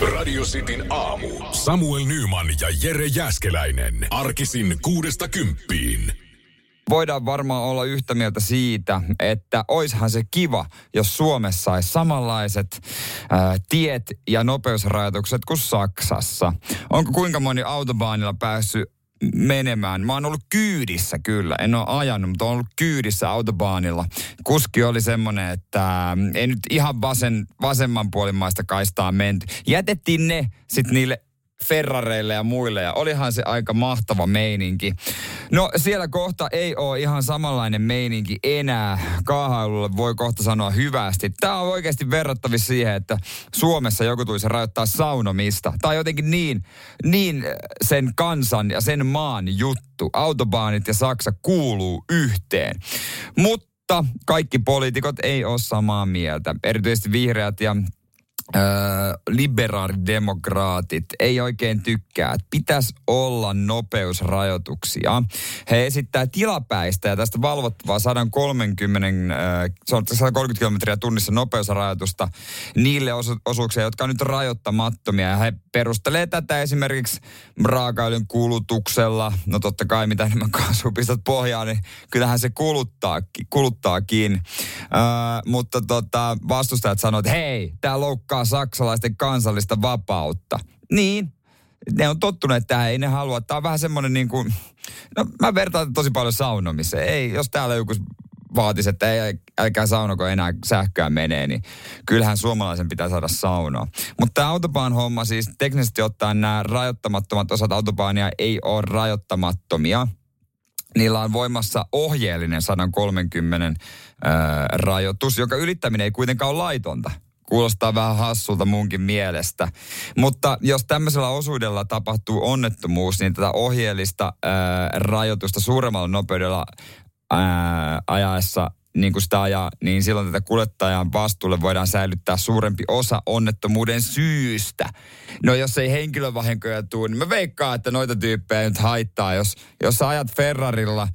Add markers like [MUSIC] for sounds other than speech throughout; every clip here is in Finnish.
Radio Cityn aamu. Samuel Nyman ja Jere Jäskeläinen. Arkisin kuudesta kymppiin. voidaan varmaan olla yhtä mieltä siitä, että oishan se kiva, jos Suomessa olisi samanlaiset ää, tiet ja nopeusrajoitukset kuin Saksassa. Onko kuinka moni autobaanilla päässyt menemään. Mä oon ollut kyydissä kyllä. En ole ajanut, mutta oon ollut kyydissä autobaanilla. Kuski oli semmonen, että ei nyt ihan vasen, vasemman puolimaista kaistaa menty. Jätettiin ne sitten niille Ferrareille ja muille ja olihan se aika mahtava meininki. No siellä kohta ei ole ihan samanlainen meininki enää. Kaahailulle voi kohta sanoa hyvästi. Tämä on oikeasti verrattavissa siihen, että Suomessa joku tulisi rajoittaa saunomista. Tai jotenkin niin, niin sen kansan ja sen maan juttu. Autobaanit ja Saksa kuuluu yhteen. Mutta kaikki poliitikot ei ole samaa mieltä. Erityisesti vihreät ja liberaalidemokraatit ei oikein tykkää, että pitäisi olla nopeusrajoituksia. He esittää tilapäistä ja tästä valvottavaa 130, äh, 130 kilometriä tunnissa nopeusrajoitusta niille osu- osuuksia, jotka on nyt rajoittamattomia. Ja he perustelee tätä esimerkiksi raakaöljyn kulutuksella. No totta kai mitä enemmän kaasua pistät pohjaan, niin kyllähän se kuluttaa, kuluttaakin. Mutta tota, vastustajat sanoivat, että hei, tämä loukkaa saksalaisten kansallista vapautta. Niin, ne on tottuneet tähän, ei ne halua. Tämä on vähän semmoinen niin kuin, no mä vertaan tosi paljon saunomiseen. Ei, jos täällä joku vaatisi, että ei, älkää saunoko enää sähköä menee, niin kyllähän suomalaisen pitää saada saunoa. Mutta tämä autobaan homma siis teknisesti ottaen nämä rajoittamattomat osat autobaania ei ole rajoittamattomia. Niillä on voimassa ohjeellinen 130 ää, rajoitus, joka ylittäminen ei kuitenkaan ole laitonta kuulostaa vähän hassulta munkin mielestä. Mutta jos tämmöisellä osuudella tapahtuu onnettomuus, niin tätä ohjeellista ää, rajoitusta suuremmalla nopeudella ää, ajaessa niin kuin sitä ajaa, niin silloin tätä kuljettajan vastuulle voidaan säilyttää suurempi osa onnettomuuden syystä. No jos ei henkilövahinkoja tule, niin mä veikkaan, että noita tyyppejä nyt haittaa. Jos, jos sä ajat Ferrarilla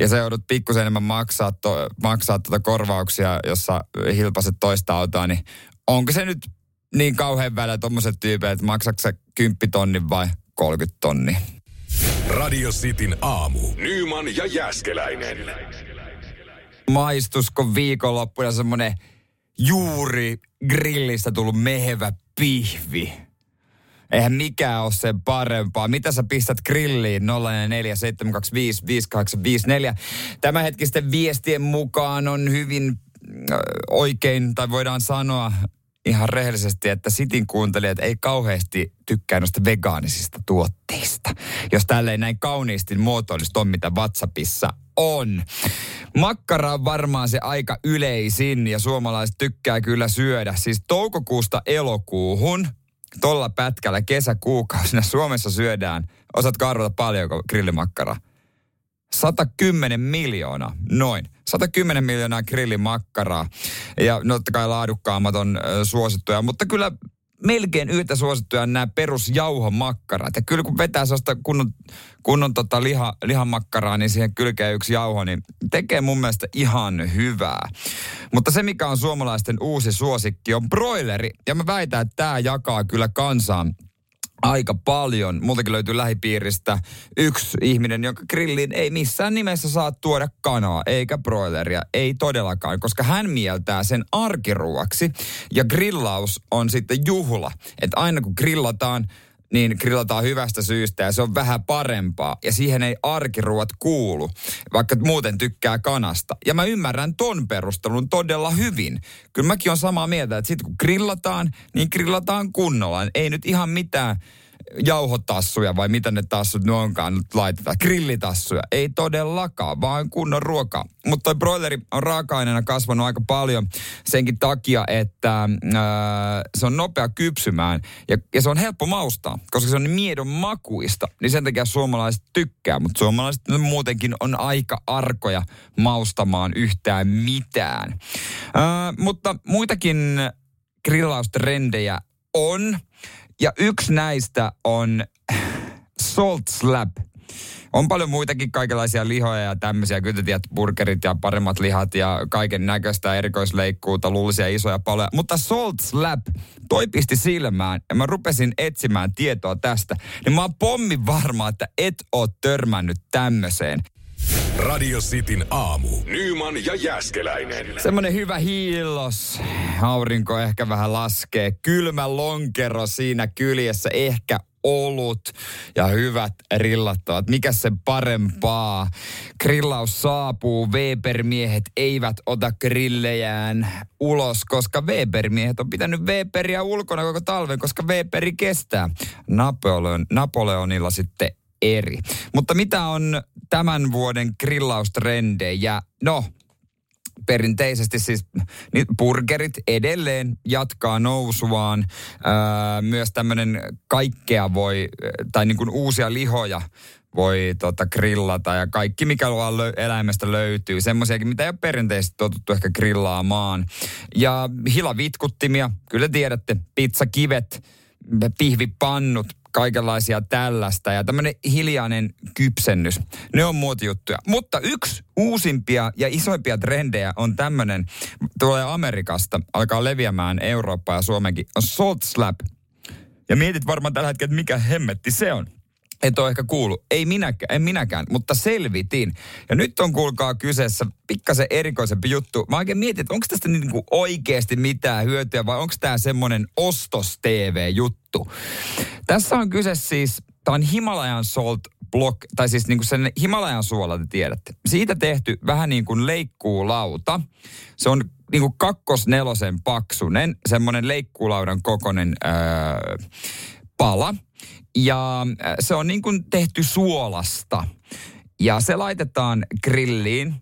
ja sä joudut pikkusen enemmän maksaa, to, maksaa tuota korvauksia, jossa hilpaset toista autoa, niin onko se nyt niin kauhean väliä tuommoiset tyypit, että maksatko sä 10 tonnin vai 30 tonnia? Radio Cityn aamu. Nyman ja Jäskeläinen. Maistusko viikonloppuna semmonen juuri grillistä tullut mehevä pihvi. Eihän mikään ole sen parempaa. Mitä sä pistät grilliin? 047255854. Tämänhetkisten viestien mukaan on hyvin äh, oikein, tai voidaan sanoa ihan rehellisesti, että Sitin kuuntelijat ei kauheasti tykkää noista vegaanisista tuotteista. Jos tälleen näin kauniisti muotoilisi ton, mitä WhatsAppissa on. Makkara on varmaan se aika yleisin ja suomalaiset tykkää kyllä syödä. Siis toukokuusta elokuuhun, tolla pätkällä kesäkuukausina Suomessa syödään, osaatko arvata paljonko grillimakkara? 110 miljoonaa, noin. 110 miljoonaa grillimakkaraa. Ja no, totta kai laadukkaammat on suosittuja, mutta kyllä melkein yhtä suosittuja nämä perusjauhomakkarat. Ja kyllä kun vetää sellaista kunnon, kunnon tota liha, lihamakkaraa, niin siihen kylkee yksi jauho, niin tekee mun mielestä ihan hyvää. Mutta se, mikä on suomalaisten uusi suosikki, on broileri. Ja mä väitän, että tämä jakaa kyllä kansaa aika paljon. Multakin löytyy lähipiiristä yksi ihminen, jonka grilliin ei missään nimessä saa tuoda kanaa eikä broileria. Ei todellakaan, koska hän mieltää sen arkiruuaksi. Ja grillaus on sitten juhla. Että aina kun grillataan, niin grillataan hyvästä syystä ja se on vähän parempaa. Ja siihen ei arkiruot kuulu, vaikka muuten tykkää kanasta. Ja mä ymmärrän ton perustelun todella hyvin. Kyllä mäkin on samaa mieltä, että sitten kun grillataan, niin grillataan kunnolla. Ei nyt ihan mitään jauhotassuja vai mitä ne tassut ne onkaan nyt laitetaan. Grillitassuja. Ei todellakaan, vaan kunnon ruoka. Mutta toi broileri on raaka-aineena kasvanut aika paljon senkin takia, että äh, se on nopea kypsymään ja, ja se on helppo maustaa, koska se on miedon makuista. Niin sen takia suomalaiset tykkää, mutta suomalaiset muutenkin on aika arkoja maustamaan yhtään mitään. Äh, mutta muitakin grillaustrendejä on. Ja yksi näistä on Salt Slab. On paljon muitakin kaikenlaisia lihoja ja tämmöisiä. Kyllä tiedät, burgerit ja paremmat lihat ja kaiken näköistä erikoisleikkuuta, luullisia isoja paloja. Mutta Salt Slab, toi pisti silmään ja mä rupesin etsimään tietoa tästä. Niin mä oon pommin varma, että et oo törmännyt tämmöiseen. Radio Cityn aamu. Nyman ja Jäskeläinen. Semmonen hyvä hiillos. Aurinko ehkä vähän laskee. Kylmä lonkero siinä kyljessä. Ehkä olut ja hyvät rillattavat. Mikä se parempaa? Grillaus saapuu, Weber-miehet eivät ota grillejään ulos, koska Weber-miehet on pitänyt Weberia ulkona koko talven, koska Weberi kestää. Napoleon, Napoleonilla sitten eri. Mutta mitä on tämän vuoden grillaustrendejä? No, perinteisesti siis niin burgerit edelleen jatkaa nousuaan. Öö, myös tämmöinen kaikkea voi, tai niin kuin uusia lihoja voi tota, grillata ja kaikki, mikä vaan lö- eläimestä löytyy. Semmoisiakin, mitä ei ole perinteisesti totuttu ehkä grillaamaan. Ja hilavitkuttimia, kyllä tiedätte, pizzakivet, pihvipannut, kaikenlaisia tällaista ja tämmöinen hiljainen kypsennys. Ne on muotijuttuja. Mutta yksi uusimpia ja isoimpia trendejä on tämmöinen, tulee Amerikasta, alkaa leviämään Eurooppaa ja Suomenkin, on salt slap. Ja mietit varmaan tällä hetkellä, että mikä hemmetti se on. Et ole ehkä kuullut. Ei minäkään, en minäkään, mutta selvitin. Ja nyt on kuulkaa kyseessä pikkasen erikoisempi juttu. Mä oikein mietin, että onko tästä niinku oikeasti mitään hyötyä vai onko tämä semmoinen ostos-TV-juttu. Tässä on kyse siis, tämä on Himalayan Salt Block, tai siis niinku sen Himalayan suola, te tiedätte. Siitä tehty vähän niin kuin leikkuulauta. Se on niinku kakkosnelosen paksunen, semmoinen leikkuulaudan kokonen öö, pala. Ja se on niin kuin tehty suolasta. Ja se laitetaan grilliin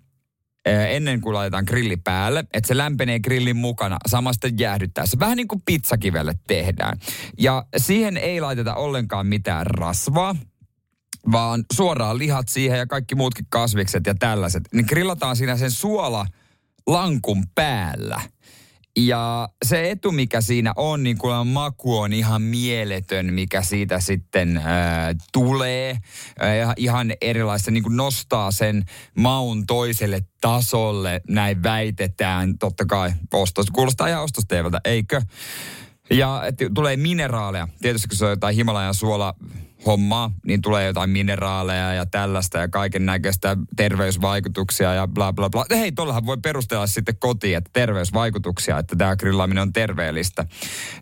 ennen kuin laitetaan grilli päälle, että se lämpenee grillin mukana, samasta jäähdyttää se. Vähän niin kuin pizzakivelle tehdään. Ja siihen ei laiteta ollenkaan mitään rasvaa, vaan suoraan lihat siihen ja kaikki muutkin kasvikset ja tällaiset. Niin grillataan siinä sen suola lankun päällä. Ja se etu, mikä siinä on, niin kun maku on ihan mieletön, mikä siitä sitten ää, tulee. Ää, ihan erilaista, niin kuin nostaa sen maun toiselle tasolle, näin väitetään. Totta kai ostos, kuulostaa ihan ostosteevalta, eikö? Ja että tulee mineraaleja. Tietysti kun se on jotain Himalajan suola hommaa, niin tulee jotain mineraaleja ja tällaista ja kaiken näköistä terveysvaikutuksia ja bla bla bla. Hei, tuollahan voi perustella sitten kotiin, että terveysvaikutuksia, että tämä grillaaminen on terveellistä.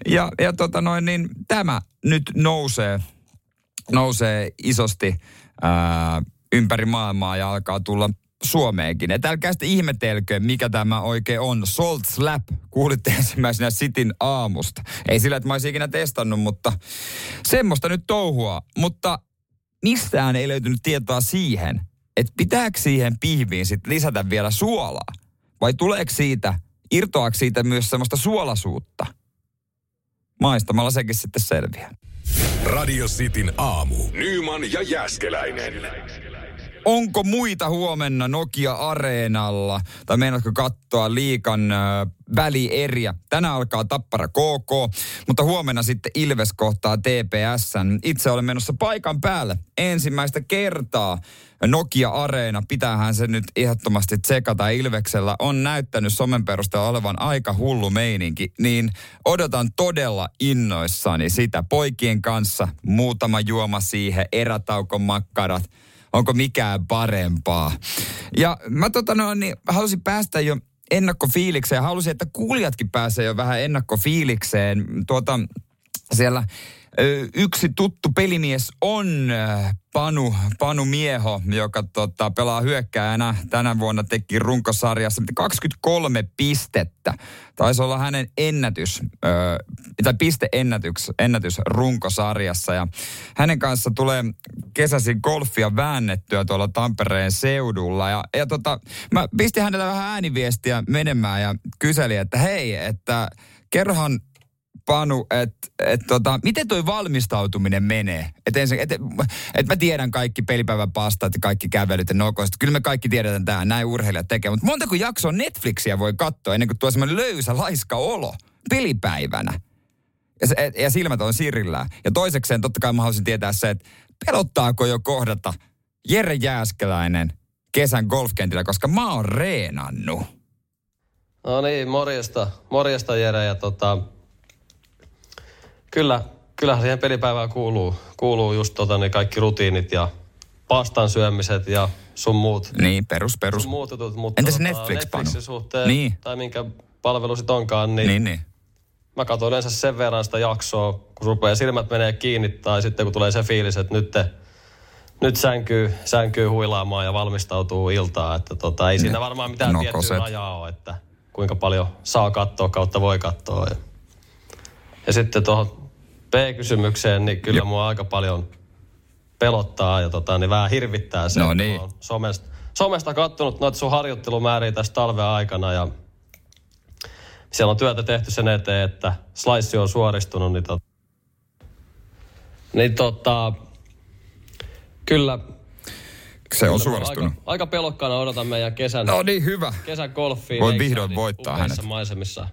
Ja, ja tota noin, niin tämä nyt nousee, nousee isosti ää, ympäri maailmaa ja alkaa tulla Suomeenkin. Että älkää sitten ihmetelkö, mikä tämä oikein on. Salt Slap, kuulitte [LAUGHS] ensimmäisenä Sitin aamusta. Ei sillä, että mä olisin ikinä testannut, mutta semmoista nyt touhua. Mutta mistään ei löytynyt tietoa siihen, että pitääkö siihen pihviin sitten lisätä vielä suolaa? Vai tuleeko siitä, irtoaako siitä myös semmoista suolasuutta? Maistamalla sekin sitten selviää. Radio Cityn aamu. Nyman ja Jäskeläinen. Onko muita huomenna Nokia Areenalla? Tai meinaatko katsoa liikan äh, välieriä? Tänään alkaa Tappara KK, mutta huomenna sitten Ilves kohtaa TPS. Itse olen menossa paikan päälle ensimmäistä kertaa. Nokia Areena, pitäähän se nyt ehdottomasti tsekata. Ilveksellä on näyttänyt somen perusteella olevan aika hullu meininki, niin odotan todella innoissani sitä poikien kanssa. Muutama juoma siihen, erätaukon makkarat – onko mikään parempaa. Ja mä tota no, niin halusin päästä jo ennakkofiilikseen. Halusin, että kuulijatkin pääsee jo vähän ennakkofiilikseen. Tuota, siellä yksi tuttu pelimies on Panu, Panu Mieho, joka tota, pelaa hyökkääjänä. Tänä vuonna teki runkosarjassa 23 pistettä. Taisi olla hänen ennätys, ö, tai pisteennätys ennätys runkosarjassa. Ja hänen kanssa tulee kesäisin golfia väännettyä tuolla Tampereen seudulla. Ja, ja tota, mä pistin hänelle vähän ääniviestiä menemään ja kyselin, että hei, että kerrohan Panu, että et tota, miten toi valmistautuminen menee? Että et, et, et mä tiedän kaikki pelipäivän pastat ja kaikki kävelyt ja nokoiset. Kyllä me kaikki tiedetään tämä, näin urheilijat tekee. Mutta montako jaksoa Netflixiä voi katsoa ennen kuin tuo semmoinen löysä, laiska olo pelipäivänä? Ja, se, ja silmät on sirillään. Ja toisekseen totta kai mä haluaisin tietää se, että pelottaako jo kohdata Jere Jääskeläinen kesän golfkentillä, koska mä oon reenannut. No niin, morjesta, morjesta Jere. Ja tota, kyllä, kyllähän siihen pelipäivään kuuluu, kuuluu just tota, niin kaikki rutiinit ja pastan syömiset ja sun muut. Niin, perus, perus. Sun muut jutut, mutta Entäs tota, Netflix? Netflixin suhteen, Niin. tai minkä palvelu sit onkaan, niin, Niin, niin. mä katson yleensä sen verran sitä jaksoa, kun rupeaa silmät menee kiinni, tai sitten kun tulee se fiilis, että nyt, te, nyt sänkyy, sänkyy huilaamaan ja valmistautuu iltaan, että tota, ei siinä varmaan mitään No, tiettyä rajaa ole, että kuinka paljon saa katsoa kautta voi katsoa. Ja, ja sitten tuohon B-kysymykseen, niin kyllä Joo. mua aika paljon pelottaa ja tota, niin vähän hirvittää se, No niin. oon somesta, somesta kattonut noita sun harjoittelumääriä tässä talven aikana ja siellä on työtä tehty sen eteen, että slice on suoristunut, niin, tot, niin tota, kyllä, Se on kyllä suoristunut. Aika, aika pelokkaana odotan meidän kesän, No niin, hyvä. kesän golfiin. Voit vihdoin voittaa upeissa hänet. maisemissa.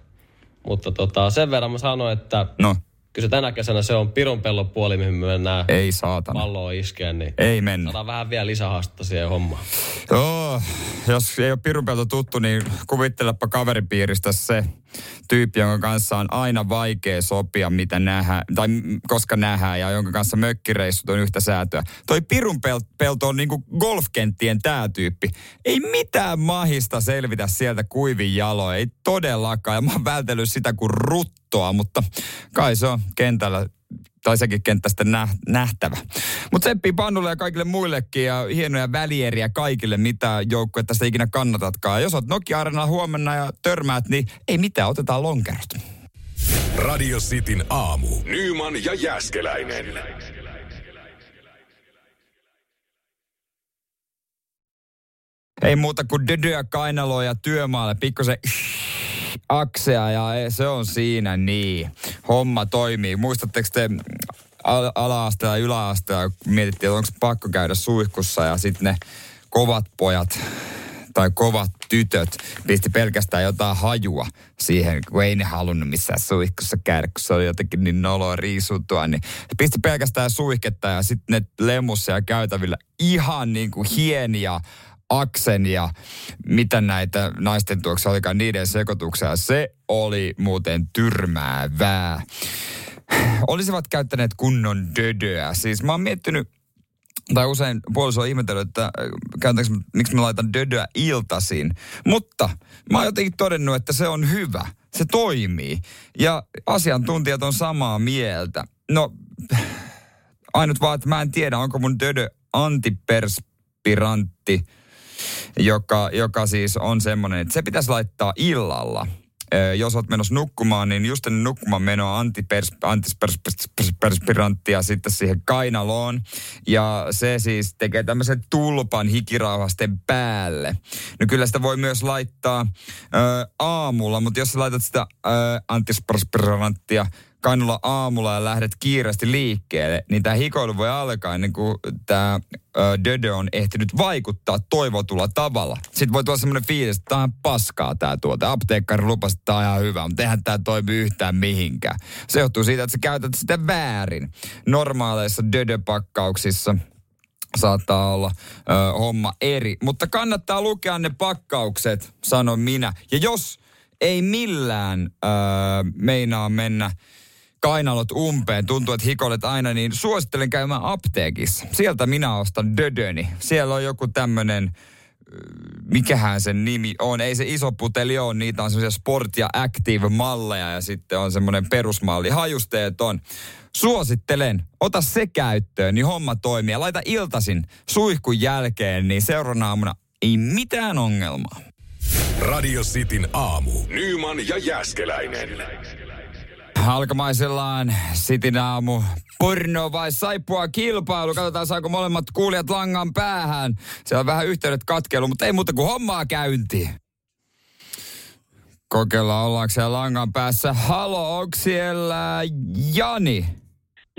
Mutta tota, sen verran mä sanoin, että No, kyllä se tänä kesänä se on pirun pellon puoli, mihin me mennään ei saatana. palloa iskeä, niin Ei mennä. saadaan vähän vielä lisähaastetta siihen hommaan. Joo, jos ei ole pirunpelto tuttu, niin kuvittelepa kaveripiiristä se tyyppi, jonka kanssa on aina vaikea sopia, mitä nähdään, tai koska nähdään, ja jonka kanssa mökkireissut on yhtä säätöä. Toi pirunpelto on niinku golfkenttien tää tyyppi. Ei mitään mahista selvitä sieltä kuivin jaloin, ei todellakaan. Ja mä oon vältellyt sitä kuin ruttoa, mutta kai se on kentällä tai sekin kenttä sitten nä- nähtävä. Mutta Seppi Pannulle ja kaikille muillekin ja hienoja välieriä kaikille, mitä joukkue tästä ikinä kannatatkaan. Ja jos oot Nokia Arenalla huomenna ja törmäät, niin ei mitään, otetaan lonkerot. Radio Cityn aamu. Nyman ja Jäskeläinen. Ei muuta kuin dödöä kainaloa ja työmaalle, pikkusen aksea ja se on siinä niin. Homma toimii. Muistatteko te al- ala-asteella ja yläasteella, mietittiin, että onko pakko käydä suihkussa ja sitten ne kovat pojat tai kovat tytöt pisti pelkästään jotain hajua siihen, kun ei ne halunnut missään suihkussa käydä, kun se oli jotenkin niin noloa riisutua, niin pisti pelkästään suihketta ja sitten ne lemus ja käytävillä ihan niin kuin hieniä aksen ja mitä näitä naisten tuoksia olikaan niiden sekoituksia. Se oli muuten tyrmäävää. Olisivat käyttäneet kunnon dödöä. Siis mä oon miettinyt, tai usein puoliso on ihmetellyt, että äh, käytänkö, miksi mä laitan dödöä iltaisin. Mutta mä oon jotenkin todennut, että se on hyvä. Se toimii. Ja asiantuntijat on samaa mieltä. No, ainut vaan, että mä en tiedä, onko mun dödö antiperspirantti, joka, joka siis on semmoinen, että se pitäisi laittaa illalla. Jos olet menossa nukkumaan, niin just ennen nukkumaan menoa antipers, antiperspiranttia sitten siihen kainaloon. Ja se siis tekee tämmöisen tulpan hikirauhasten päälle. No kyllä sitä voi myös laittaa ö, aamulla, mutta jos sä laitat sitä antiperspiranttia kainalla aamulla ja lähdet kiireesti liikkeelle, niin tämä hikoilu voi alkaa ennen kuin tämä dödö on ehtinyt vaikuttaa toivotulla tavalla. Sitten voi tulla semmoinen fiilis, että tämä on paskaa tämä tuote. Apteekkari lupasi, että tämä on ihan hyvä, mutta eihän tämä toimi yhtään mihinkään. Se johtuu siitä, että sä käytät sitä väärin. Normaaleissa dödöpakkauksissa saattaa olla ö, homma eri. Mutta kannattaa lukea ne pakkaukset, sanon minä. Ja jos ei millään ö, meinaa mennä kainalot umpeen, tuntuu, että hikoilet aina, niin suosittelen käymään apteekissa. Sieltä minä ostan dödöni. Siellä on joku tämmönen, mikähän sen nimi on. Ei se iso puteli ole, niitä on semmoisia sport- ja active-malleja ja sitten on semmoinen perusmalli. Hajusteet on. Suosittelen, ota se käyttöön, niin homma toimii. Laita iltasin suihkun jälkeen, niin seuraavana aamuna ei mitään ongelmaa. Radio Cityn aamu. Nyman ja Jäskeläinen. Alkamaisellaan Sitin aamu. Porno vai saippua kilpailu. Katsotaan saako molemmat kuulijat langan päähän. Siellä on vähän yhteydet katkeilu, mutta ei muuta kuin hommaa käyntiin. Kokeillaan, ollaanko siellä langan päässä. Halo, onko siellä Jani?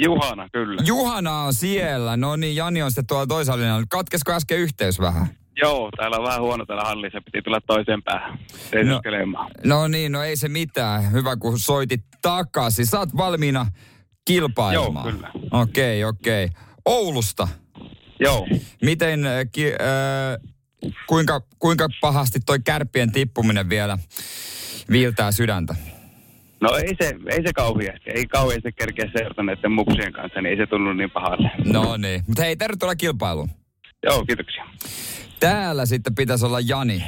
Juhana, kyllä. Juhana on siellä. No niin, Jani on sitten tuolla toisaalta. Katkesko äsken yhteys vähän? Joo, täällä on vähän huono täällä hallissa. Piti tulla toiseen päähän. Seisoskelemaan. No niin, no ei se mitään. Hyvä, kun soitit takaisin. Saat valmiina kilpailemaan. Joo, kyllä. Okei, okei. Oulusta. Joo. Miten, äh, ki, äh, kuinka, kuinka pahasti toi kärppien tippuminen vielä viiltää sydäntä? No ei se, ei se kauheasti. Ei kauheasti kerkeä seurata näiden muksien kanssa, niin ei se tullut niin pahalle. No niin. Mutta hei, tervetuloa kilpailuun. Joo, kiitoksia. Täällä sitten pitäisi olla Jani.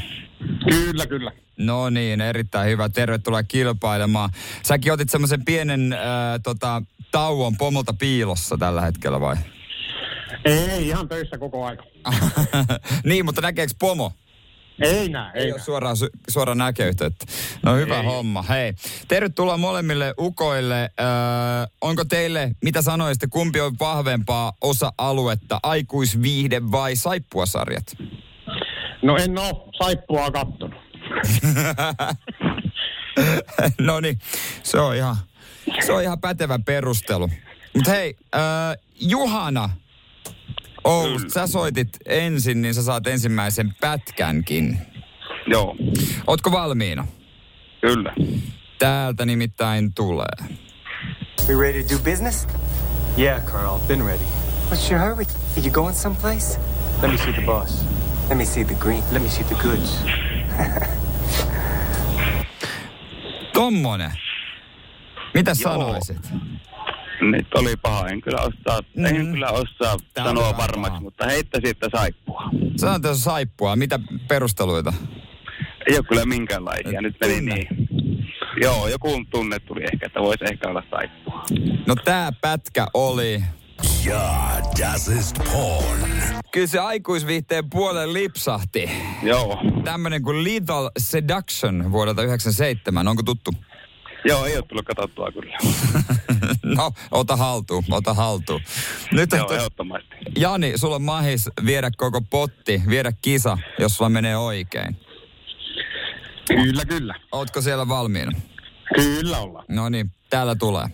Kyllä, kyllä. No niin, erittäin hyvä. Tervetuloa kilpailemaan. Säkin otit semmoisen pienen äh, tota, tauon pomolta piilossa tällä hetkellä vai? Ei, ihan töissä koko aika. [LAUGHS] niin, mutta näkeekö pomo? Ei näe, ei, Ei ole suoraan, suoraan näköyhteyttä. No hyvä ei. homma. Hei, tervetuloa molemmille ukoille. Öö, onko teille, mitä sanoisitte, kumpi on vahvempaa osa-aluetta, aikuisviihde vai saippuasarjat? No en oo saippua kattonut. [LAUGHS] no niin, se on ihan, se on ihan pätevä perustelu. Mutta hei, öö, Juhana Oulusta, sä soitit ensin, niin sä saat ensimmäisen pätkänkin. Joo, Ootko valmiina? kyllä. Täältä nimittäin tulee. We ready to do business? Yeah, Carl, been ready. What's your hurry? Are you going someplace? Let me see the boss. Let me see the green. Let me see the goods. Tommonen. Mitä Joo. sanoisit? Nyt oli paha. En kyllä osaa, mm. en kyllä osaa Tää on sanoa varmaksi, paha. mutta heittäisin, että saippua. Sanoit tässä saippua. Mitä perusteluita? Ei ole kyllä minkäänlaisia. Nyt meni Tunne. niin. Joo, joku tunne tuli ehkä, että voisi ehkä olla saippua. No tää pätkä oli... Ja, das ist porn. Kyllä se aikuisviihteen puolelle lipsahti. Joo. Tämmönen kuin Lethal Seduction vuodelta 97. Onko tuttu? Joo, ei ole tullut katsottua kyllä. [LAUGHS] no, ota haltuun, ota haltuun. Nyt on Joo, tos- ehdottomasti. Jani, sulla on mahis viedä koko potti, viedä kisa, jos sulla menee oikein. Kyllä, kyllä. Ootko siellä valmiina? Kyllä ollaan. No niin, täällä tulee.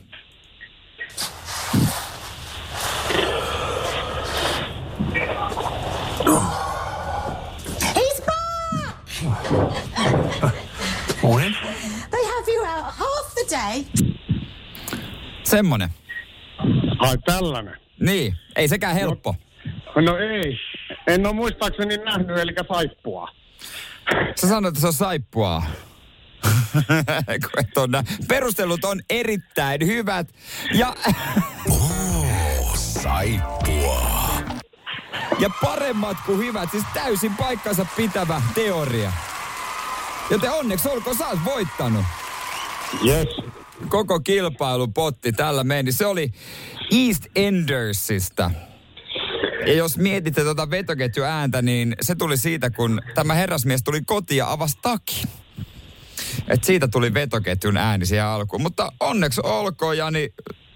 Back! Morning. The day. Semmonen. Ai tällainen. Niin, ei sekään helppo. No ei. En oo muistaakseni nähnyt, eli saippua. Sä sanoit, että se on saippua. [LAUGHS] Ole Perustelut on erittäin hyvät. Ja, Oh, [LAUGHS] saippua. ja paremmat kuin hyvät. Siis täysin paikkansa pitävä teoria. Joten onneksi olkoon, sä oot voittanut. Yes. Koko kilpailupotti tällä meni. Se oli East Endersista. Ja jos mietitte tuota vetoketjuääntä, niin se tuli siitä, kun tämä herrasmies tuli kotiin ja avasi takin. Et siitä tuli vetoketjun ääni siihen alkuun. Mutta onneksi olkoon, Jani,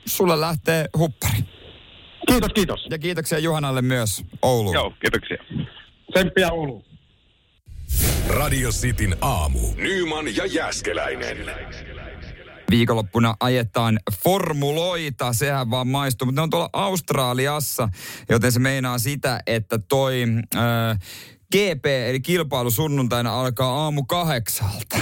sulle lähtee huppari. Kiitos, kiitos. Ja kiitoksia Juhanalle myös Ouluun. Joo, kiitoksia. Tsemppiä Ouluun. Radio Cityn aamu. Nyman ja Jäskeläinen. Viikonloppuna ajetaan formuloita, sehän vaan maistuu, mutta ne on tuolla Australiassa, joten se meinaa sitä, että toi äh, GP eli kilpailu sunnuntaina alkaa aamu kahdeksalta.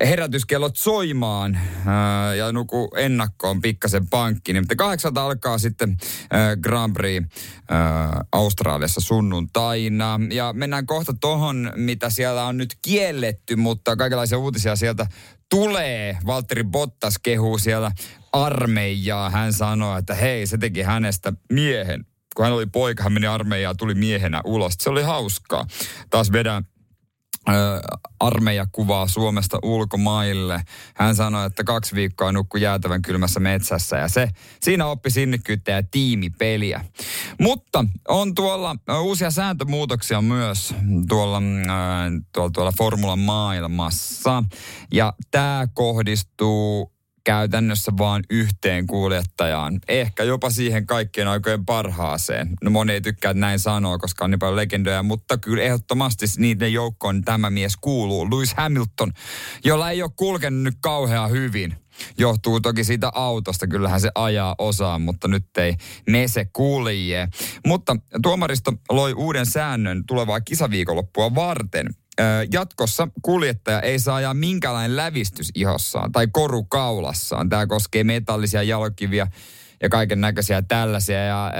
Herätyskellot soimaan ää, ja nuku ennakkoon pikkasen pankkiin. Mutta kahdeksalta alkaa sitten ää, Grand Prix ää, Australiassa sunnuntaina. Ja mennään kohta tohon, mitä siellä on nyt kielletty, mutta kaikenlaisia uutisia sieltä tulee. Valtteri Bottas kehuu siellä armeijaa. Hän sanoi, että hei, se teki hänestä miehen. Kun hän oli poika, hän meni armeijaan ja tuli miehenä ulos. Se oli hauskaa. Taas vedän armeijakuvaa Suomesta ulkomaille. Hän sanoi, että kaksi viikkoa nukkui jäätävän kylmässä metsässä ja se, siinä oppi sinnikkyyttä ja tiimipeliä. Mutta on tuolla uusia sääntömuutoksia myös tuolla, ö, tuolla, tuolla formulan maailmassa. Ja tämä kohdistuu käytännössä vaan yhteen kuljettajaan. Ehkä jopa siihen kaikkien aikojen parhaaseen. No moni ei tykkää näin sanoa, koska on niin paljon legendoja, mutta kyllä ehdottomasti niiden joukkoon tämä mies kuuluu. Lewis Hamilton, jolla ei ole kulkenut nyt kauhean hyvin. Johtuu toki siitä autosta, kyllähän se ajaa osaa, mutta nyt ei ne se kulje. Mutta tuomaristo loi uuden säännön tulevaa kisaviikonloppua varten. Jatkossa kuljettaja ei saa ajaa minkälainen lävistys ihossaan tai koru kaulassaan. Tämä koskee metallisia jalokiviä ja kaiken näköisiä tällaisia. Ja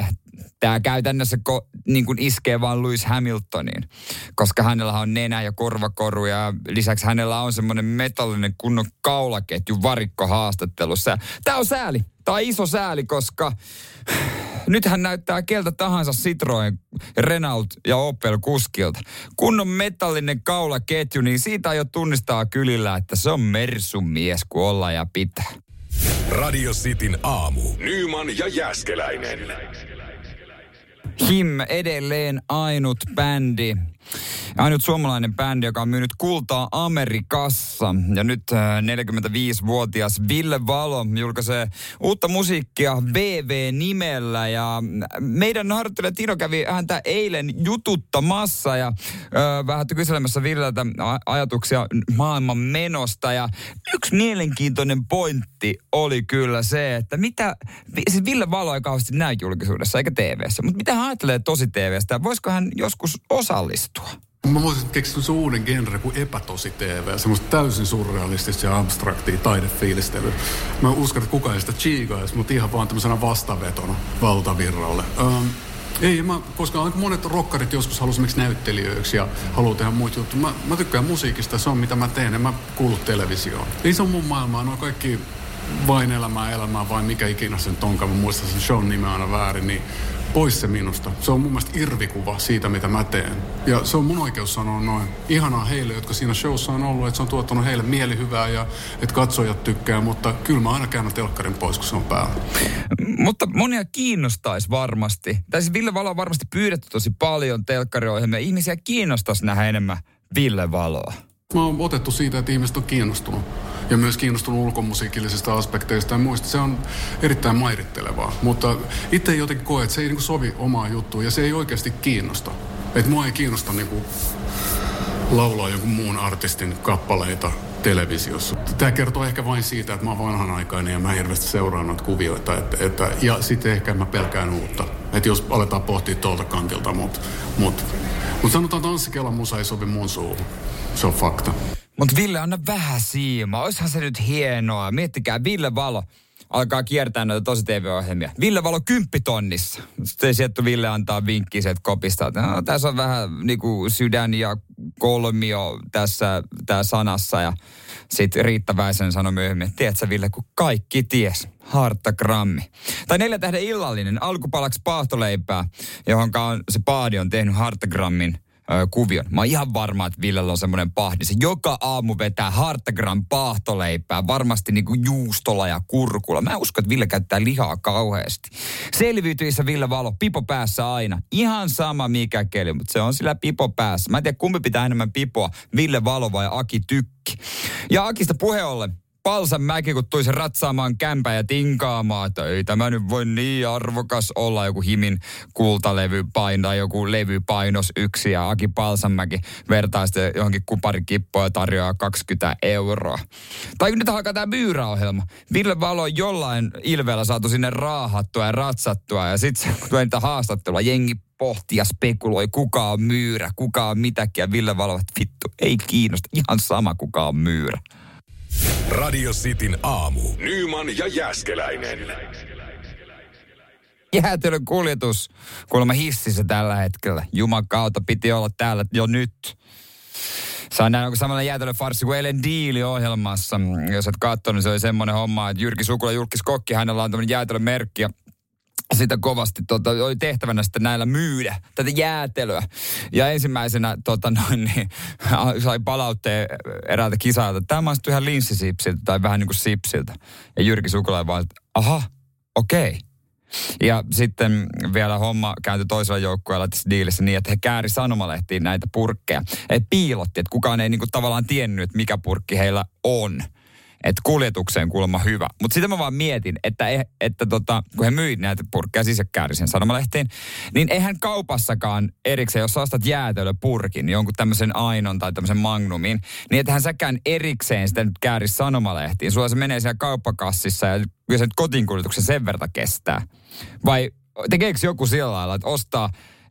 Tämä käytännössä ko, niin kuin iskee vaan Lewis Hamiltoniin, koska hänellä on nenä ja korvakoru ja lisäksi hänellä on semmoinen metallinen kunnon kaulaketju varikko haastattelussa. Tämä on sääli. Tämä on iso sääli, koska nyt hän näyttää keltä tahansa Citroen, Renault ja Opel kuskilta. Kunnon metallinen kaulaketju, niin siitä jo tunnistaa kylillä, että se on Mersun mies, kun olla ja pitää. Radio Cityn aamu. Nyman ja Jäskeläinen. Him edelleen ainut bändi, ainut suomalainen bändi, joka on myynyt kultaa Amerikassa. Ja nyt äh, 45-vuotias Ville Valo julkaisee uutta musiikkia VV-nimellä. Ja meidän harjoittelija Tino kävi häntä eilen jututtamassa ja äh, vähän kyselemässä Villeltä ajatuksia maailman menosta. Ja yksi mielenkiintoinen pointti oli kyllä se, että mitä, siis Ville Valo ei kauheasti näy julkisuudessa eikä TVssä, mutta mitä hän ajattelee tosi TVstä voisiko hän joskus osallistua? Mä voisin keksiä uuden genre kuin epätosi TV, semmoista täysin surrealistista ja abstraktia taidefiilistelyä. Mä uskon, että kukaan ei sitä chiigaisi, mutta ihan vaan tämmöisenä vastavetona valtavirralle. Um, ei, mä, koska aika monet rokkarit joskus haluaa esimerkiksi näyttelijöiksi ja haluaa tehdä muita juttuja. Mä, mä tykkään musiikista, se on mitä mä teen, en mä kuulu televisioon. Ei se on mun maailmaa, ne on kaikki vain elämää, elämää, vai mikä ikinä sen onkaan. Mä muistan sen shown nimen aina väärin, niin pois se minusta. Se on mun mielestä irvikuva siitä, mitä mä teen. Ja se on mun oikeus sanoa noin. Ihanaa heille, jotka siinä showssa on ollut, että se on tuottanut heille mielihyvää ja että katsojat tykkää, mutta kyllä mä aina käännän telkkarin pois, kun se on päällä. Mutta monia kiinnostaisi varmasti. Tai siis Ville Valo on varmasti pyydetty tosi paljon telkkariohjelmia. Ihmisiä kiinnostaisi nähdä enemmän Ville Valoa. Mä oon otettu siitä, että ihmiset on kiinnostunut. Ja myös kiinnostunut ulkomusiikillisista aspekteista ja muista. Se on erittäin mairittelevaa. Mutta itse jotenkin koe, että se ei niinku sovi omaa juttuun ja se ei oikeasti kiinnosta. Että mua ei kiinnosta niinku laulaa jonkun muun artistin kappaleita televisiossa. Tämä kertoo ehkä vain siitä, että mä oon vanhanaikainen ja mä hirveästi seuraan noita kuvioita. Että, että, ja sitten ehkä mä pelkään uutta. Että jos aletaan pohtia tuolta kantilta, mutta mut, mut sanotaan, että Anssi Kelan musa ei sovi mun suuhun. Se on fakta. Mutta Ville, anna vähän siimaa. Oishan se nyt hienoa. Miettikää, Ville Valo alkaa kiertää noita tosi TV-ohjelmia. Ville Valo kymppitonnissa. Sitten sieltä Ville antaa vinkkiä sieltä kopista, no, tässä on vähän niinku sydän ja kolmio tässä tää sanassa. Ja sitten Riitta Väisen sanoi myöhemmin, että tiedätkö Ville, kun kaikki ties. Hartta grammi. Tai neljä tähden illallinen, alkupalaksi paahtoleipää, johon on, se paadi on tehnyt hartagrammin ö, kuvion. Mä oon ihan varma, että Villellä on semmoinen pahdi. Se joka aamu vetää hartagram paahtoleipää, varmasti niinku juustolla ja kurkulla. Mä uskon, että Ville käyttää lihaa kauheasti. Selviytyissä Ville Valo, pipo päässä aina. Ihan sama mikä keli, mutta se on sillä pipo päässä. Mä en tiedä, kumpi pitää enemmän pipoa, Ville Valo vai Aki Tykki. Ja Akista puhe ollen, Palsan mäki, kun tuli se ratsaamaan kämpä ja tinkaamaan, että ei tämä nyt voi niin arvokas olla, joku himin kultalevy paino, joku levypainos yksi ja Aki Palsanmäki vertaa sitten johonkin kuparikippoon ja tarjoaa 20 euroa. Tai nyt alkaa tämä myyräohjelma. Ville Valo jollain ilveellä saatu sinne raahattua ja ratsattua ja sitten kun tulee niitä haastattelua, jengi pohti ja spekuloi, kuka on myyrä, kuka on mitäkin ja Ville Valo, vittu, ei kiinnosta, ihan sama kuka on myyrä. Radio Cityn aamu. Nyman ja Jäskeläinen. jäätelön kuljetus kuulemma hississä tällä hetkellä. Jumakauta piti olla täällä jo nyt. Sain näin onko samalla jäätelöfarssi kuin eilen Diili-ohjelmassa. Jos et katsonut, niin se oli semmoinen homma, että Jyrki Sukula, Jyrkis Kokki, hänellä on tämmöinen jäätelömerkki ja sitä kovasti tota, oli tehtävänä sitten näillä myydä tätä jäätelöä. Ja ensimmäisenä tota, noin, niin, [LAUGHS] sai palautteen eräältä kisaajalta, että tämä maistuu ihan linssisipsiltä tai vähän niin kuin sipsiltä. Ja Jyrki Sukula vaan, että aha, okei. Okay. Ja sitten vielä homma kääntyi toisella joukkueella tässä diilissä niin, että he kääri sanomalehtiin näitä purkkeja. He piilotti, että kukaan ei niinku tavallaan tiennyt, mikä purkki heillä on. Että kuljetukseen kuulemma hyvä. Mutta sitten mä vaan mietin, että, e- että tota, kun he myi näitä purkkeja siis kääri sen sanomalehtiin, niin eihän kaupassakaan erikseen, jos sä ostat jäätelöpurkin, jonkun tämmöisen ainon tai tämmöisen magnumin, niin ethän säkään erikseen sitä nyt kääri sanomalehtiin. Sulla se menee siellä kauppakassissa ja kyllä se nyt kotiinkuljetuksen sen verta kestää. Vai tekeekö joku sillä lailla, että ostaa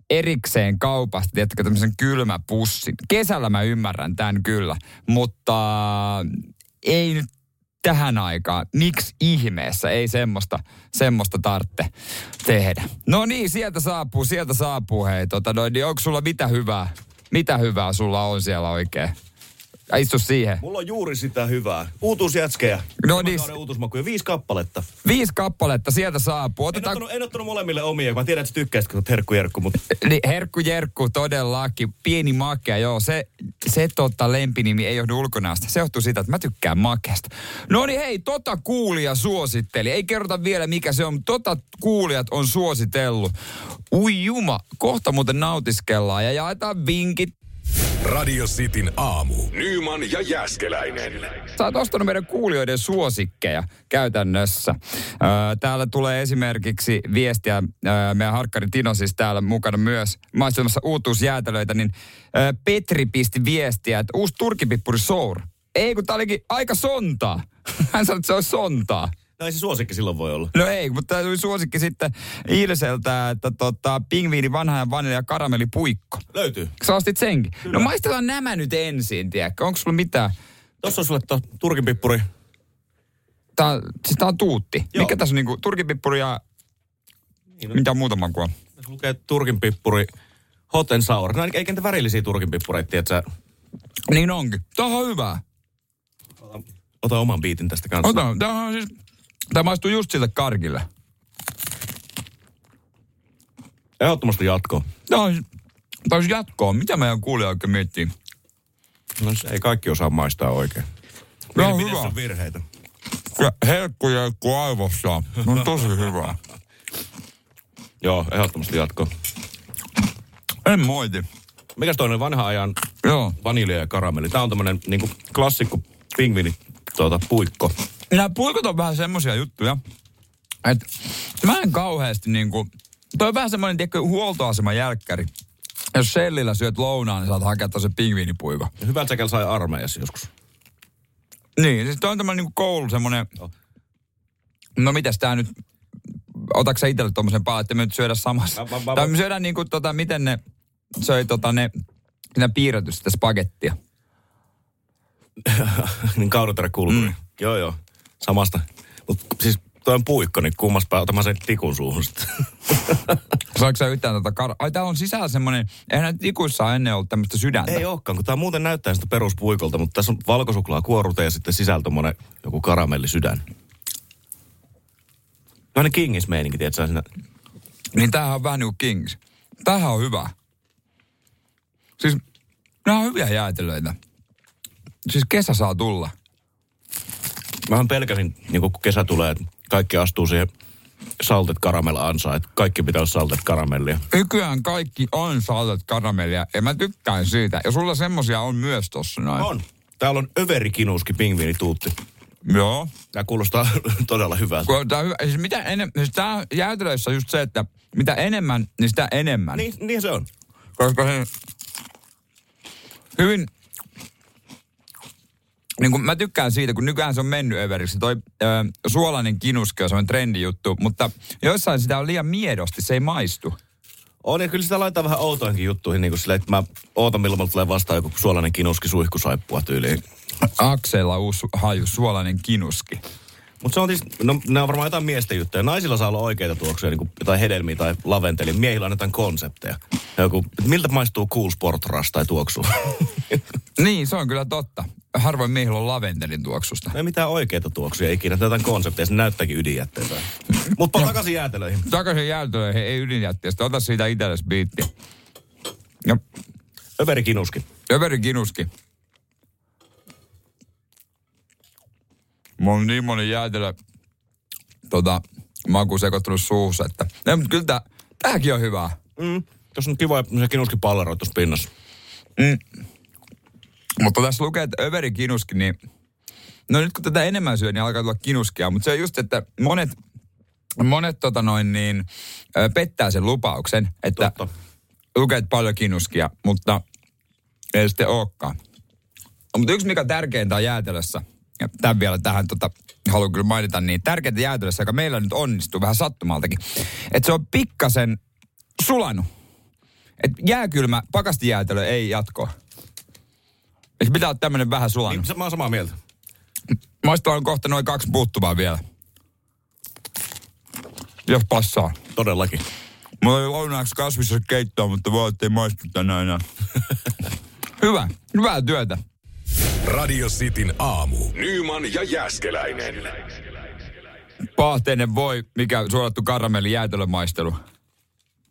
erikseen kaupasta, tiedätkö, tämmöisen kylmäpussin. Kesällä mä ymmärrän tämän kyllä, mutta ei nyt tähän aikaan, miksi ihmeessä ei semmoista, semmoista tarvitse tehdä. No niin, sieltä saapuu, sieltä saapuu hei. Tota, noin, niin onko sulla mitä hyvää? Mitä hyvää sulla on siellä oikein? Ja istu siihen. Mulla on juuri sitä hyvää. Uutuusjätskejä. No niin. Uutuusmakuja. Viisi kappaletta. Viisi kappaletta sieltä saapuu. En Otetaan, ottanut, en ottanut molemmille omia. Mä tiedän, että sä tykkäisit, kun oot herkku jerkku, mutta [LAUGHS] niin, herkku Jerkku todellakin. Pieni makea, joo. Se, se tota lempinimi ei johdu ulkonäöstä. Se johtuu siitä, että mä tykkään makeasta. No niin hei, tota kuulija suositteli. Ei kerrota vielä mikä se on, tota kuulijat on suositellut. Ui juma, kohta muuten nautiskellaan ja jaetaan vinkit. Radio Cityn aamu. Nyman ja Jäskeläinen. Sä oot ostanut meidän kuulijoiden suosikkeja käytännössä. Täällä tulee esimerkiksi viestiä, meidän harkkari Tino siis täällä mukana myös maistumassa uutuusjäätelöitä, niin Petri pisti viestiä, että uusi turkipippuri sour. Ei, kun tää olikin aika sontaa. [LAUGHS] Hän sanoi, että se on sontaa. Näin se suosikki silloin voi olla. No ei, mutta tämä tuli suosikki sitten Ilseltä, että tota, pingviini vanha ja vanilja karamellipuikko. Löytyy. Sä ostit senkin? No maistellaan nämä nyt ensin, tiedätkö? Onko sulla mitään? Tossa on sulle to, Turkin pippuri. Tää, on- siis tää on tuutti. Joo. Mikä tässä on niinku turkipippuri ja Niin on. mitä muuta makua? Tässä lukee Turkin pippuri. Hot and sour. No eikä niitä värillisiä Turkin pippureita, tiedätkö? Niin onkin. Tää on hyvä. Ota oman biitin tästä kanssa. Ota, tää on siis, tää maistuu just sille karkille. Ehdottomasti jatko. On, siis- tää on siis jatkoa. Mitä meidän kuulija oikein miettii? No se ei kaikki osaa maistaa oikein. On Mielipiteessä hyvä. on virheitä. Ja herkku jerkku aivossa. On tosi hyvä. Joo, ehdottomasti jatko. En moiti. Mikäs toinen vanha ajan Joo. vanilja ja karamelli? Tää on tämmönen niinku klassikko pingviini tuota, puikko. Nämä puikot on vähän semmosia juttuja, että mä en kauheasti niinku, toi on vähän semmoinen, tiedätkö, huoltoaseman jälkkäri. Jos sellillä syöt lounaan, niin saat hakea tosi pingviinipuiko. Hyvät säkel sai armeijassa joskus. Niin, siis toi on tämmöinen niinku koulu semmoinen, Joo. no mitäs tää nyt, otatko sä itselle tommosen paa, että me nyt syödä samassa? Mä- mä- mä- tai me syödään niinku tota, miten ne söi tota ne, siinä piirretty sitä spagettia. [LAUGHS] niin kaudotere kulkuri. Mm. Joo, joo. Samasta. Mut siis toi on puikko, niin kummas pää otamaan sen tikun suuhun sitten. [LAUGHS] Saatko sä yhtään tota kar... Ai täällä on sisällä semmoinen, eihän näitä tikuissa ennen ollut tämmöistä sydäntä. ei olekaan, kun tää muuten näyttää sitä peruspuikolta, mutta tässä on valkosuklaa kuorute ja sitten sisällä tommonen joku karamellisydän. Vähän kingis meininki, tiedätkö siinä. Niin tämähän on vähän niin kuin Kings. Tämähän on hyvä. Siis nämä on hyviä jäätelöitä. Siis kesä saa tulla. Mähän pelkäsin, niin kun kesä tulee, että kaikki astuu siihen saltet karamell ansaan, että kaikki pitää olla saltet karamellia. Nykyään kaikki on saltet karamellia ja mä tykkään siitä. Ja sulla semmosia on myös tossa noin. On. Täällä on överikinuski pingviinituutti. Joo. Tämä kuulostaa [LAUGHS] todella hyvältä. On hyvä. Siis mitä enem... siis tää jäätelöissä on just se, että mitä enemmän, niin sitä enemmän. Niin, niin se on. Koska se hyvin, niin kuin mä tykkään siitä, kun nykyään se on mennyt överiksi. Toi ö, suolainen kinuski on semmoinen trendijuttu, mutta joissain sitä on liian miedosti, se ei maistu. On, ja kyllä sitä laittaa vähän outoihinkin juttuihin, niin kuin silleen, että mä ootan milloin mulle tulee vastaan joku suolainen kinuski suihkusaippua tyyliin. Akseilla uusi haju, suolainen kinuski. Mutta se on siis, no ne on varmaan jotain miesten juttuja. Naisilla saa olla oikeita tuoksuja, niin kuin jotain hedelmiä tai laventeli. Miehillä on jotain konsepteja. Joku, miltä maistuu Cool Sport tai tuoksu? [LAUGHS] Niin, se on kyllä totta. Harvoin miehillä on laventelin tuoksusta. No ei mitään oikeita tuoksuja ikinä, jotain konsepteja, se näyttääkin ydinjätteitä. Mutta no. takaisin jäätelöihin. Takaisin jäätelöihin, ei ydinjätteestä. Ota siitä itsellesi biitti. Ja Överi kinuski. Överi kinuski. Mulla on niin moni jäätelö tota, maku sekoittunut suussa, että... Ne, mutta kyllä tää, tääkin on hyvää. Mm. Tuossa on kiva, että se kinuski palleroi tuossa pinnassa. Mm. Mutta tässä lukee, että överi kinuski, niin... No nyt kun tätä enemmän syö, niin alkaa tulla kinuskia. Mutta se on just, että monet, monet tota noin niin, pettää sen lupauksen, että Totta. lukee että paljon kinuskia, mutta ei sitten olekaan. Mutta yksi mikä tärkeintä on jäätelössä, ja tämän vielä tähän tota, haluan kyllä mainita, niin tärkeintä jäätelössä, joka meillä nyt onnistuu vähän sattumaltakin, että se on pikkasen sulanut. Että jääkylmä pakastijäätelö ei jatkoa. Et pitää olla tämmöinen vähän sulanut. Niin, mä oon samaa mieltä. Maistellaan kohta noin kaksi puuttuvaa vielä. Jos passaa. Todellakin. Mulla oli lounaaksi kasvissa keittoa, mutta voi ettei maistu tänään enää. [LAUGHS] Hyvä. Hyvää työtä. Radio Cityn aamu. Nyman ja Jäskeläinen. Pahteinen voi, mikä suolattu karamelli jäätelömaistelu.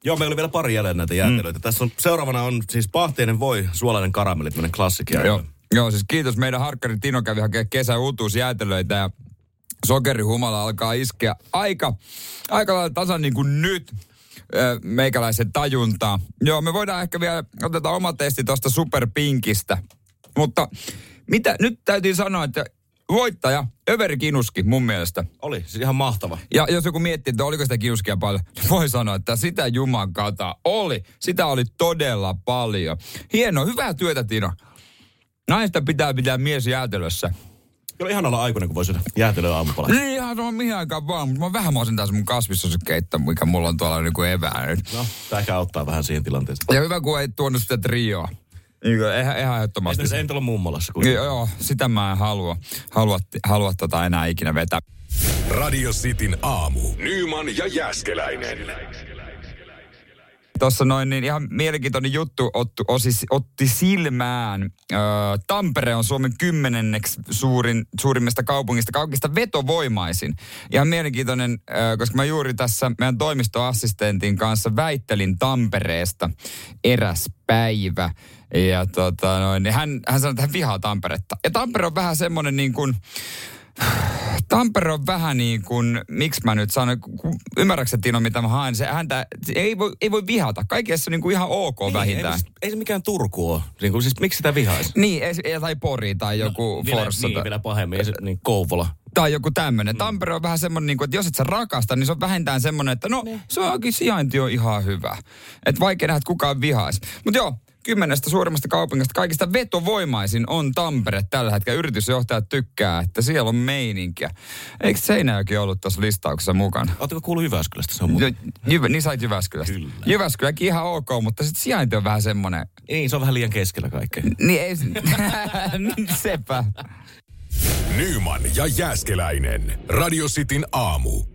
Joo, meillä oli vielä pari jäljellä näitä jäätelöitä. Mm. Tässä on, seuraavana on siis pahteinen voi, suolainen karamelli, tämmöinen klassikki. Joo, joo, siis kiitos. Meidän harkkari Tino kävi hakemaan kesä uutuusjäätelöitä ja sokerihumala alkaa iskeä aika, aika lailla tasan niin kuin nyt meikäläisen tajuntaa. Joo, me voidaan ehkä vielä oteta oma testi tuosta superpinkistä. Mutta mitä, nyt täytyy sanoa, että voittaja, Överi Kinuski mun mielestä. Oli, siis ihan mahtava. Ja jos joku miettii, että oliko sitä kiuskia paljon, [LAUGHS] niin voi sanoa, että sitä Juman kata oli. Sitä oli todella paljon. Hienoa, hyvää työtä Tino. Naista pitää pitää mies jäätelössä. Kyllä ihan olla aikuinen, kun voi syödä jäätelöä aamupala. Niin ihan sama mihin aikaan vaan, mutta mä vähän masin taas mun kasvissosekeitto, mikä mulla on tuolla niin kuin evää nyt. No, tämä ehkä auttaa vähän siihen tilanteeseen. Ja hyvä, kun ei tuonut sitä trioa. Niin kuin, ihan, ihan ehdottomasti. Ei se ei ollut mummolassa. Kun... Joo, joo, sitä mä en halua, halua, halua tota enää ikinä vetää. Radio Cityn aamu. Nyman ja Jäskeläinen. Tuossa noin niin ihan mielenkiintoinen juttu otti, osi, otti silmään. Öö, Tampere on Suomen kymmenenneksi suurin, suurimmista kaupungista, kaikista vetovoimaisin. Ihan mielenkiintoinen, öö, koska mä juuri tässä meidän toimistoassistentin kanssa väittelin Tampereesta eräs päivä. Ja tota noin, niin hän, hän sanoi, että hän vihaa Tamperetta. Ja Tampere on vähän semmoinen niin kuin, Tampere on vähän niin kuin, miksi mä nyt sanon, ymmärrätkö Tino, mitä mä haen, se häntä ei voi, ei voi vihata. Kaikessa on niin kuin ihan ok vähintään. Ei, ei, ei, se mikään Turku ole. Niin kuin, siis miksi sitä vihaisi? Niin, ei- tai Pori tai joku vielä, Forssa. Niin, tai- vielä pahemmin. Ei se, niin Kouvola. tai joku tämmöinen. Tampere on vähän semmoinen, niin kuin, että jos et sä rakasta, niin se on vähintään semmoinen, että no, se onkin sijainti on ihan hyvä. Että vaikea nähdä, että kukaan vihaisi. Mutta joo, kymmenestä suurimmasta kaupungista kaikista vetovoimaisin on Tampere tällä hetkellä. Yritysjohtajat tykkää, että siellä on meininkiä. Eikö Seinäjoki ollut tuossa listauksessa mukana? Oletteko kuullut Jyväskylästä? Se on muuten. Jyvä, niin sait Jyväskylästä. Kyllä. Jyväskyläkin ihan ok, mutta sitten sijainti on vähän semmoinen. Ei, se on vähän liian keskellä kaikkea. Niin ei, [LAUGHS] sepä. Nyman ja Jäskeläinen. Radio Cityn aamu.